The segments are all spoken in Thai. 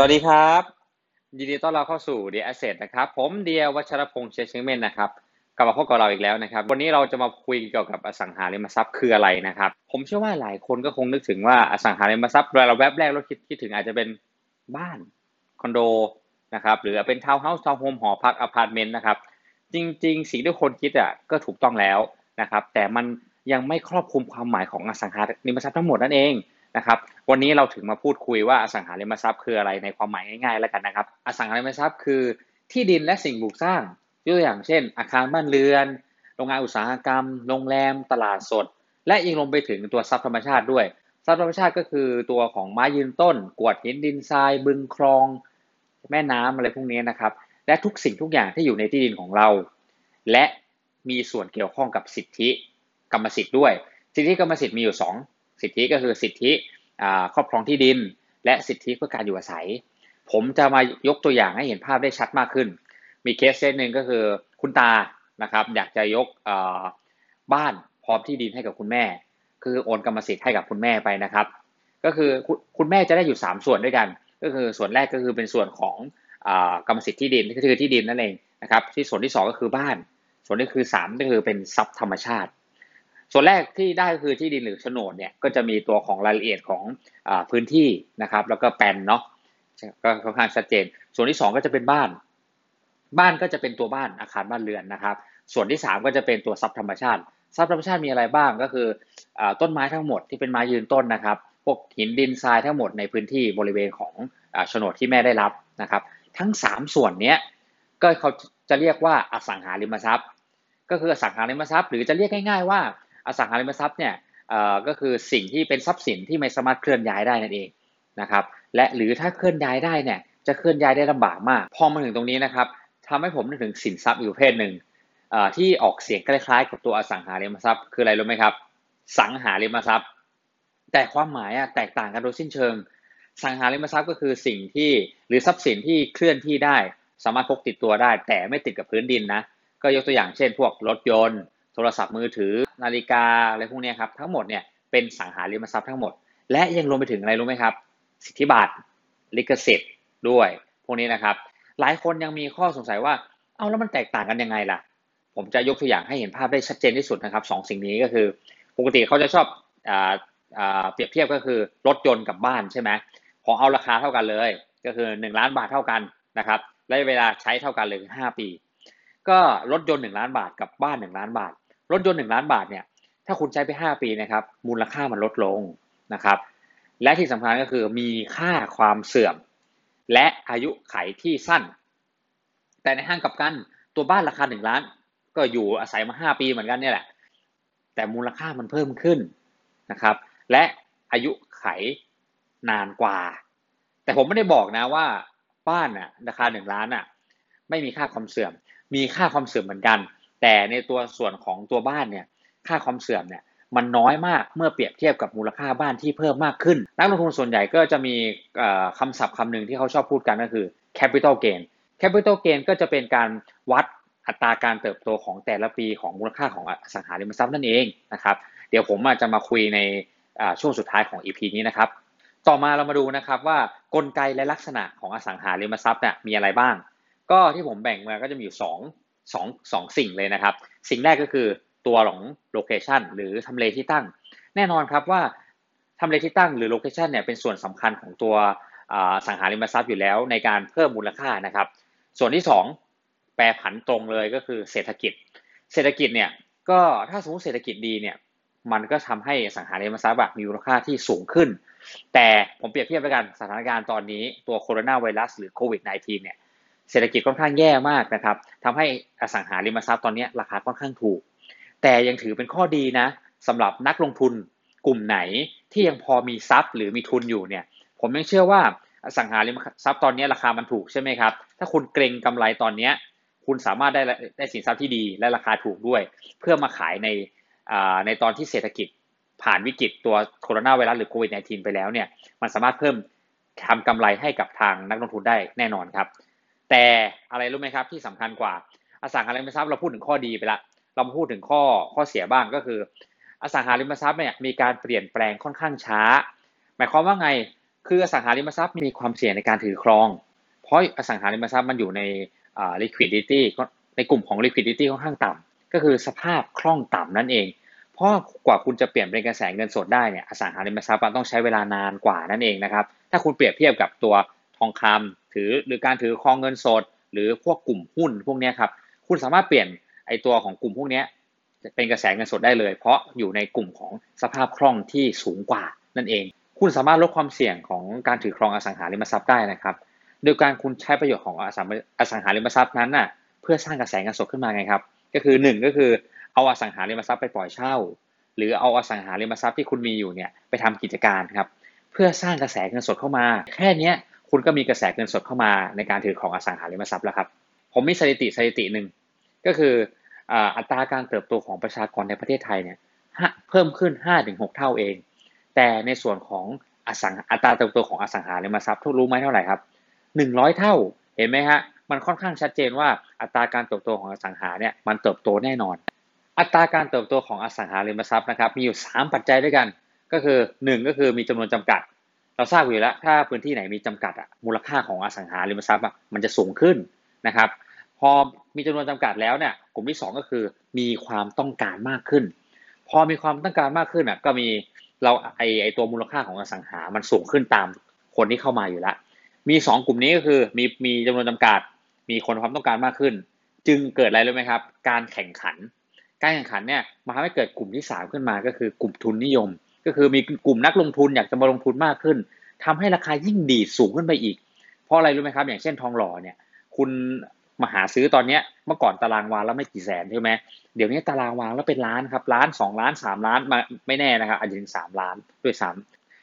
สวัสดีครับ ยินดีต้อนรับเข้าสู่ The Asset นะครับ ผมเดียวัชรพงษ์เชยเชงเมนนะครับกลับมาพบกับเราอีกแล้วนะครับ วันนี้เราจะมาคุยเกี่ยวกับอสังหาริมทรัพย์คืออะไรนะครับ ผมเชื่อว่าหลายคนก็คงนึกถึงว่าอสังหาริมทรัพย์เราแวบแรกเราคิดคิดถึงอาจจะเป็นบ้านคอนโดนะครับหรือเป็นทาวน์เฮาส์ทาวน์โฮมหอพักอพาร์ตเมนต์นะครับ จริง ๆ สิ่งที่คนคิดอะก็ถูกต้องแล้วนะครับ แต่มันยังไม่ครอบคลุมความหมายของอสังหาริมทรัพย์ทั้งหมดนั่นเอง นะครับวันนี้เราถึงมาพูดคุยว่าอสังหาริมทรัพย์คืออะไรในความหมายง่ายๆแล้วกันนะครับ อสังหาริมทรัพย์คือที่ดินและสิ่งปลูกสร้างยกตัวอย่างเช่น อาคารบ้านเรือน โรงงานอุตสาหกรรม โรงแรม ตลาดสด และยังลงไปถึงตัวทรัพย์ธรรมชาติด้วย ทรัพย์ธรรมชาติก็คือตัวของไม้ยืนต้น กวดหินดินทราย บึงคลอง แม่น้ำอะไรพวกนี้นะครับ และทุกสิ่งทุกอย่างที่อยู่ในที่ดินของเรา และมีส่วนเกี่ยวข้องกับสิทธิกรรมสิทธิ์ด้วย สิทธิกรรมสิทธิ์มีอยู่ 2 สิทธิก็คือสิทธิครอบครองที่ดิน และสิทธิเพื่อการอยู่อาศัย ผมจะมายกตัวอย่างให้เห็นภาพได้ชัดมากขึ้น มีเคสเซตหนึ่งก็คือคุณตานะครับอยากจะยกบ้านพร้อมที่ดินให้กับคุณแม่ คือโอนกรรมสิทธิ์ให้กับคุณแม่ไปนะครับ ก็คือคุณแม่จะได้อยู่ 3 ส่วนด้วยกัน ก็คือส่วนแรกก็คือเป็นส่วนของกรรมสิทธิ์ที่ดินก็คือที่ดินนั่นเองนะครับที่ส่วนที่ 2 ก็คือบ้าน ส่วนที่คือ3ก็คือเป็นทรัพย์ธรรมชาติ ส่วนแรกที่ได้ก็คือที่ดินหรือโฉนดเนี่ยก็จะมีตัวของรายละเอียดของอพื้นที่นะครับ แล้วก็แปลนเนาะก็ค่อนข้างชัดเจน ส่วนที่ 2 ก็จะเป็นบ้าน บ้านก็จะเป็นตัวบ้านอาคารบ้านเรือนนะครับ ส่วนที่ 3 ก็จะเป็นตัวทรัพย์ธรรมชาติทรัพย์ธรรมชาติมีอะไรบ้างก็คืออต้นไม้ทั้งหมดที่เป็นไม้ยืนต้นนะครับพวกหินดินทรายทั้งหมดในพื้นที่บริเวณของโฉนดที่แม่ได้รับนะครับ ทั้ง 3 ส่วนนี้ก็เขาจะเรียกว่าอสังหาริมทรัพย์ ก็คืออสังหาริมทรัพย์ หรือจะเรียกง่าย ๆว่า อสังหาริมทรัพย์เนี่ยก็คือสิ่งที่เป็นทรัพย์สินที่ไม่สามารถเคลื่อนย้ายได้นั่นเองนะครับและหรือถ้าเคลื่อนย้ายได้เนี่ยจะเคลื่อนย้ายได้ลำบากมากพอมาถึงตรงนี้นะครับทำให้ผมนึกถึงสินทรัพย์อีกประเภทหนึ่งที่ออกเสียงคล้ายๆ กับตัวอสังหาริมทรัพย์คืออะไรรู้ไหมครับ สังหาริมทรัพย์ แต่ความหมายแตกต่างกันโดยสิ้นเชิง สังหาริมทรัพย์ก็คือสิ่งที่หรือทรัพย์สินที่เคลื่อนที่ได้ สามารถพกติดตัวได้ แต่ไม่ติดกับพื้นดินนะก็ยกตัวอย่างเช่น พวกรถยนต์ โทรศัพท์มือถือ นาฬิกาอะไรพวกนี้ครับทั้งหมดเนี่ยเป็นสังหาริมทรัพย์ทั้งหมด และยังรวมไปถึงอะไรรู้ไหมครับ สิทธิบัตรลิขสิทธิ์ด้วย พวกนี้นะครับ หลายคนยังมีข้อสงสัยว่าเอาแล้วมันแตกต่างกันยังไงล่ะ ผมจะยกตัวอย่างให้เห็นภาพได้ชัดเจนที่สุดนะครับสองสิ่งนี้ก็คือ ปกติเขาจะชอบเปรียบเทียบก็คือรถยนต์กับบ้านใช่ไหมขอเอาราคาเท่ากันเลย ก็คือ 1 ล้านบาทเท่ากันนะครับและเวลาใช้เท่ากันเลย5ปี ก็รถยนต์1ล้านบาทกับบ้าน1ล้านบาท รถยนต์หนึ่งล้านบาทเนี่ยถ้าคุณใช้ไป 5 ปีนะครับมูลค่ามันลดลงนะครับ และที่สำคัญก็คือมีค่าความเสื่อม และอายุไขที่สั้น แต่ในห้างกับกันตัวบ้านราคา 1 ล้าน ก็อยู่อาศัยมา 5 ปีเหมือนกันเนี่ยแหละ แต่มูลค่ามันเพิ่มขึ้นนะครับ และอายุไขนานกว่า แต่ผมไม่ได้บอกนะว่าบ้านน่ะราคา 1 ล้านอะไม่มีค่าความเสื่อม มีค่าความเสื่อมเหมือนกัน แต่ในตัวส่วนของตัวบ้านเนี่ยค่าความเสื่อมเนี่ยมันน้อยมากเมื่อเปรียบเทียบกับมูลค่าบ้านที่เพิ่มมากขึ้น นักลงทุนส่วนใหญ่ก็จะมีคำศัพท์คำหนึ่งที่เขาชอบพูดกันก็คือ capital gain capital gain ก็จะเป็นการวัดอัตราการเติบโตของแต่ละปีของมูลค่าของอสังหาริมทรัพย์นั่นเองนะครับ เดี๋ยวผมจะมาคุยในช่วงสุดท้ายของ EP นี้นะครับ ต่อมาเรามาดูนะครับว่ากลไกและลักษณะของอสังหาริมทรัพย์เนี่ยมีอะไรบ้าง ก็ที่ผมแบ่งมาก็จะมีอยู่สองสองสองสิ่งเลยนะครับ สิ่งแรกก็คือตัวของโลเคชันหรือทำเลที่ตั้ง แน่นอนครับว่าทำเลที่ตั้งหรือ location เนี่ยเป็นส่วนสำคัญของตัวอสังหาริมทรัพย์อยู่แล้วในการเพิ่มมูลค่านะครับ ส่วนที่ 2 แปรผันตรงเลยก็คือเศรษฐกิจ เศรษฐกิจเนี่ยก็ถ้าสมมติเศรษฐกิจดีเนี่ยมันก็ทำให้อสังหาริมทรัพย์มีมูลค่าที่สูงขึ้น แต่ผมเปรียบเทียบไปกับสถานการณ์ตอนนี้ตัวโคโรนาไวรัสหรือโควิด -19 เนี่ย เศรษฐกิจค่อนข้างแย่มากนะครับทำให้อสังหาริมทรัพย์ตอนนี้ราคาค่อนข้างถูก แต่ยังถือเป็นข้อดีนะสำหรับนักลงทุนกลุ่มไหนที่ยังพอมีทรัพย์หรือมีทุนอยู่เนี่ย ผมยังเชื่อว่าอสังหาริมทรัพย์ตอนนี้ราคามันถูกใช่ไหมครับ ถ้าคุณเกรงกำไรตอนนี้คุณสามารถได้ได้สินทรัพย์ที่ดีและราคาถูกด้วย เพื่อมาขายในในตอนที่เศรษฐกิจผ่านวิกฤตตัวโคโรนาไวรัสหรือโควิด -19 ไปแล้วเนี่ย มันสามารถเพิ่มทำกำไรให้กับทางนักลงทุนได้แน่นอนครับ แต่อะไรรู้ไหมครับที่สำคัญกว่าอสังหาริมทรัพย์เราพูดถึงข้อดีไปละ เราพูดถึงข้อข้อเสียบ้างก็คือ อสังหาริมทรัพย์เนี่ยมีการเปลี่ยนแปลงค่อนข้างช้า หมายความว่าไงคืออสังหาริมทรัพย์มีความเสี่ยงในการถือครอง เพราะอสังหาริมทรัพย์มันอยู่ใน liquidity ในกลุ่มของ liquidity ค่อนข้างต่ำก็คือสภาพคล่องต่ำนั่นเอง เพราะกว่าคุณจะเปลี่ยนเป็นกระแสเงินสดได้เนี่ยอสังหาริมทรัพย์มันต้องใช้เวลานานกว่านั่นเองนะครับถ้าคุณเปรียบเทียบกับตัว ทองคำถือหรือการถือครองเงินสด หรือพวกกลุ่มหุ้นพวกนี้ครับคุณสามารถเปลี่ยนไอตัวของกลุ่มพวกนี้เป็นกระแสเงินสดได้เลย เพราะอยู่ในกลุ่มของสภาพคล่องที่สูงกว่านั่นเอง คุณสามารถลดความเสี่ยงของการถือครองอสังหาริมทรัพย์ได้นะครับ โดยการคุณใช้ประโยชน์ของอสังหาริมทรัพย์นั้นน่ะเพื่อสร้างกระแสเงินสดขึ้นมาไงครับ ก็คือ 1 ก็คือเอาอสังหาริมทรัพย์ไปปล่อยเช่า หรือเอาอสังหาริมทรัพย์ที่คุณมีอยู่เนี่ยไปทำกิจการครับเพื่อสร้างกระแสเงินสดเข้ามา แค่นี้ คุณก็มีกระแสเงินสดเข้ามาในการถือของอสังหาริมทรัพย์แล้วครับ ผมมีสถิติสถิติหนึ่งก็คืออัตราการเติบโตของประชากรในประเทศไทยเนี่ยเพิ่มขึ้น 5-6 เท่าเอง แต่ในส่วนของอสังอัตราเติบโตของอสังหาริมทรัพย์ทุกรู้ไหมเท่าไหร่ครับ100 เท่าเห็นไหมฮะมันค่อนข้างชัดเจนว่าอัตราการเติบโตของอสังหาเนี่ยมันเติบโตแน่นอน อัตราการเติบโตของอสังหาริมทรัพย์นะครับมีอยู่ 3 ปัจจัยด้วยกัน ก็คือ 1 ก็คือมีจำนวนจำกัด เราทราบอยู่แล้ว ถ้าพื้นที่ไหนมีจำกัดอะมูลค่าของอสังหาริมทรัพย์อะมันจะสูงขึ้นนะครับ พอมีจำนวนจำกัดแล้วเนี่ยกลุ่มที่ 2 ก็คือมีความต้องการมากขึ้น พอมีความต้องการมากขึ้นอะก็มีเราไอไอตัวมูลค่าของอสังหา มันสูงขึ้นตามคนที่เข้ามาอยู่แล้ว มี 2 กลุ่มนี้ก็คือมีมีจำนวนจำกัด มีคนความต้องการมากขึ้น จึงเกิดอะไรรู้ไหมครับ การแข่งขัน การแข่งขันเนี่ยมาทำให้เกิดกลุ่มที่ 3 ขึ้นมาก็คือกลุ่มทุนนิยม ก็คือมีกลุ่มนักลงทุนอยากจะมาลงทุนมากขึ้นทำให้ราคายิ่งดีดสูงขึ้นไปอีก เพราะอะไรรู้ไหมครับ อย่างเช่นทองหล่อเนี่ย คุณมาหาซื้อตอนเนี้ยเมื่อก่อนตารางวางแล้วไม่กี่แสนใช่ไหมเดี๋ยวนี้ตารางวางแล้วเป็นล้านครับล้านสองล้านสามล้านมาไม่แน่นะครับอาจจะถึงสามล้านด้วยซ้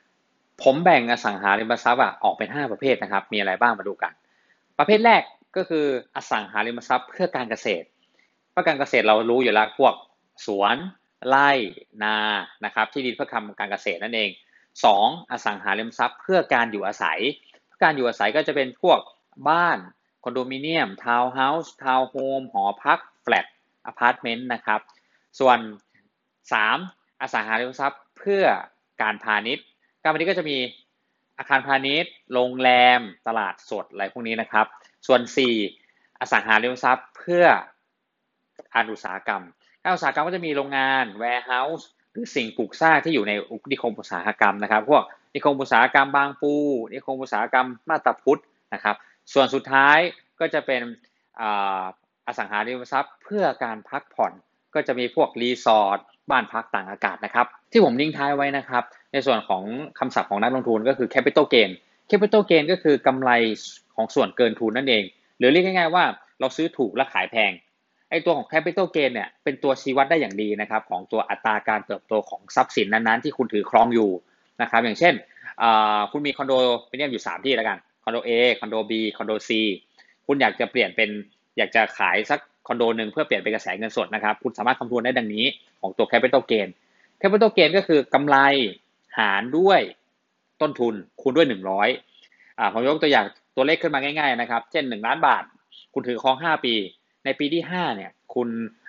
ำผมแบ่งอสังหาริมทรัพย์ออกเป็นห้าประเภทนะครับ มีอะไรบ้างมาดูกัน ประเภทแรกก็คืออสังหาริมทรัพย์เพื่อการเกษตรเพื่อการเกษตรเรารู้อยู่แล้วพวกสวน ไร่นานะครับที่ดินเพื่อทำการเกษตรนั่นเองสองอสังหาริมทรัพย์เพื่อการอยู่อาศัย การอยู่อาศัยก็จะเป็นพวกบ้านคอนโดมิเนียมทาวน์เฮาส์ทาวน์โฮมหอพักแฟลตอพาร์ตเมนต์นะครับส่วน 3. อสังหาริมทรัพย์เพื่อการพาณิชย์ การพาณิชย์ก็จะมีอาคารพาณิชย์ โรงแรม ตลาดสดอะไรพวกนี้นะครับ ส่วน 4. อสังหาริมทรัพย์เพื่อการอุตสาหกรรม การอุตสาหกรรมก็จะมีโรงงาน warehouse หรือสิ่งปลูกสร้างที่อยู่ในนิคมอุตสาหกรรมนะครับพวกนิคมอุตสาหกรรมบางปู นิคมอุตสาหกรรมมาตาพุทธนะครับ ส่วนสุดท้ายก็จะเป็นอสังหาริมทรัพย์ เพื่อการพักผ่อนก็จะมีพวกรีสอร์ทบ้านพักต่างอากาศนะครับ ที่ผมทิ้งท้ายไว้นะครับ ในส่วนของคำศัพท์ของนักลงทุนก็คือ capital gain capital gain ก็คือกำไรของส่วนเกินทุนนั่นเอง หรือเรียกง่ายๆว่าเราซื้อถูกและขายแพง ไอตัวของ capital gain เนี่ยเป็นตัวชี้วัดได้อย่างดีนะครับของตัวอัตราการเติบโตของทรัพย์สินนั้นๆที่คุณถือครองอยู่นะครับอย่างเช่นคุณมีคอนโดเป็นเนี่ยอยู่ 3 ที่แล้วกันคอนโด A คอนโด B คอนโด C คุณอยากจะเปลี่ยนเป็นอยากจะขายสักคอนโดหนึ่งเพื่อเปลี่ยนเป็นกระแสเงินสดนะครับคุณสามารถคำนวณได้ดังนี้ของตัว capital gain capital gain ก็คือกำไรหารด้วยต้นทุนคูณด้วย 100อ่าผมยกตัวอย่างตัวเลขขึ้นมาง่ายๆนะครับ เช่น 1 ล้านบาท คุณถือครอง 5 ปี ในปีที่5เนี่ยคุณ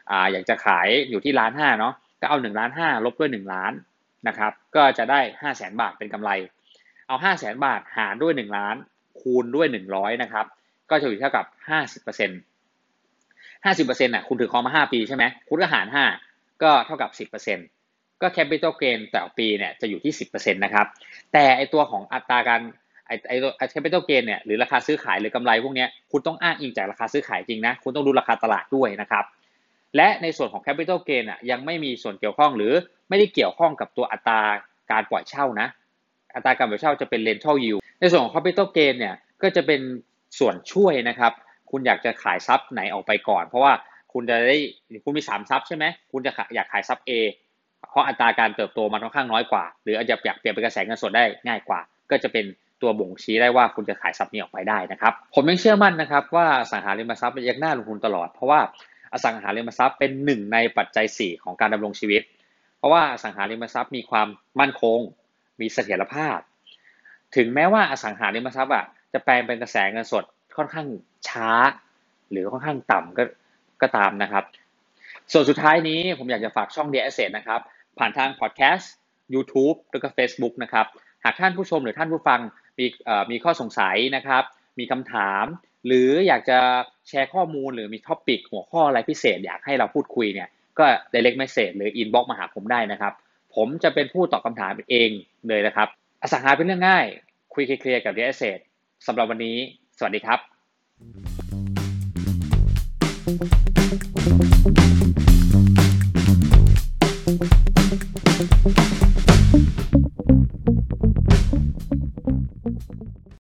ออยากจะขายอยู่ที่ล้านห้าเนาะก็เอา1ล้านห้าลบด้วย 1 ล้านนะครับก็จะได้ 5 0 0แสนบาทเป็นกำไร เอา 5 0 0แสนบาทหารด้วย 1 ล้าน คูณด้วย 100นะครับก็จะอยู่เท่ากับ 50% 50%น่ะคุณถือครองมา 5 ปีใช่ไหมคุณก็หาร 5 ก็เท่ากับ 10%ก็ capital gain แต่ปีเนี่ยจะอยู่ที่ 10%นะครับแต่ไอตัวของอัตราการ ไอไอตัว capital gain เนี่ยหรือราคาซื้อขายหรือกำไรพวกนี้คุณต้องอ้างอิงจากราคาซื้อขายจริงนะคุณต้องดูราคาตลาดด้วยนะครับและในส่วนของ capital gain อะยังไม่มีส่วนเกี่ยวข้องหรือไม่ได้เกี่ยวข้องกับตัวอัตราการปล่อยเช่านะ อัตราการปล่อยเช่าจะเป็น rental yield ในส่วนของ capital gain เนี่ยก็จะเป็นส่วนช่วยนะครับ คุณอยากจะขายทรัพย์ไหนออกไปก่อน เพราะว่าคุณจะได้คุณมีสามทรัพย์ใช่ไหมคุณจะอยากขายทรัพย์ A เพราะอัตราการเติบโตมันค่อนข้างน้อยกว่า หรืออาจจะอยากเปลี่ยนเป็นกระแสเงินสดได้ง่ายกว่า ก็จะเป็น ตัวบ่งชี้ได้ว่าคุณจะขายทรัพย์นี้ออกไปได้นะครับ ผมยังเชื่อมั่นนะครับว่าสังหาริมทรัพย์ยังน่าลงทุนตลอด เพราะว่าอสังหาริมทรัพย์เป็นหนึ่งในปัจจัย 4 ของการดำรงชีวิต เพราะว่าอสังหาริมทรัพย์มีความมั่นคง มีเสถียรภาพ ถึงแม้ว่าอสังหาริมทรัพย์อะจะแปลงเป็นกระแสเงินสดค่อนข้างช้า หรือค่อนข้างต่ำก็ก็ตามนะครับ ส่วนสุดท้ายนี้ผมอยากจะฝากช่อง d ดี Asset นะครับผ่านทางพอดแคสต์ YouTube แล้วก็ Facebook นะครับ หากท่านผู้ชมหรือท่านผู้ฟังมีมีข้อสงสัยนะครับ มีคำถาม หรืออยากจะแชร์ข้อมูลหรือมีท็อปิกหัวข้ออะไรพิเศษ อยากให้เราพูดคุยเนี่ยก็ direct message หรือ inbox มาหาผมได้นะครับ ผมจะเป็นผู้ตอบคำถามเองเลยนะครับ อสังหาเป็นเรื่องง่าย คุยเคลียร์กับ real estate สำหรับวันนี้ สวัสดีครับ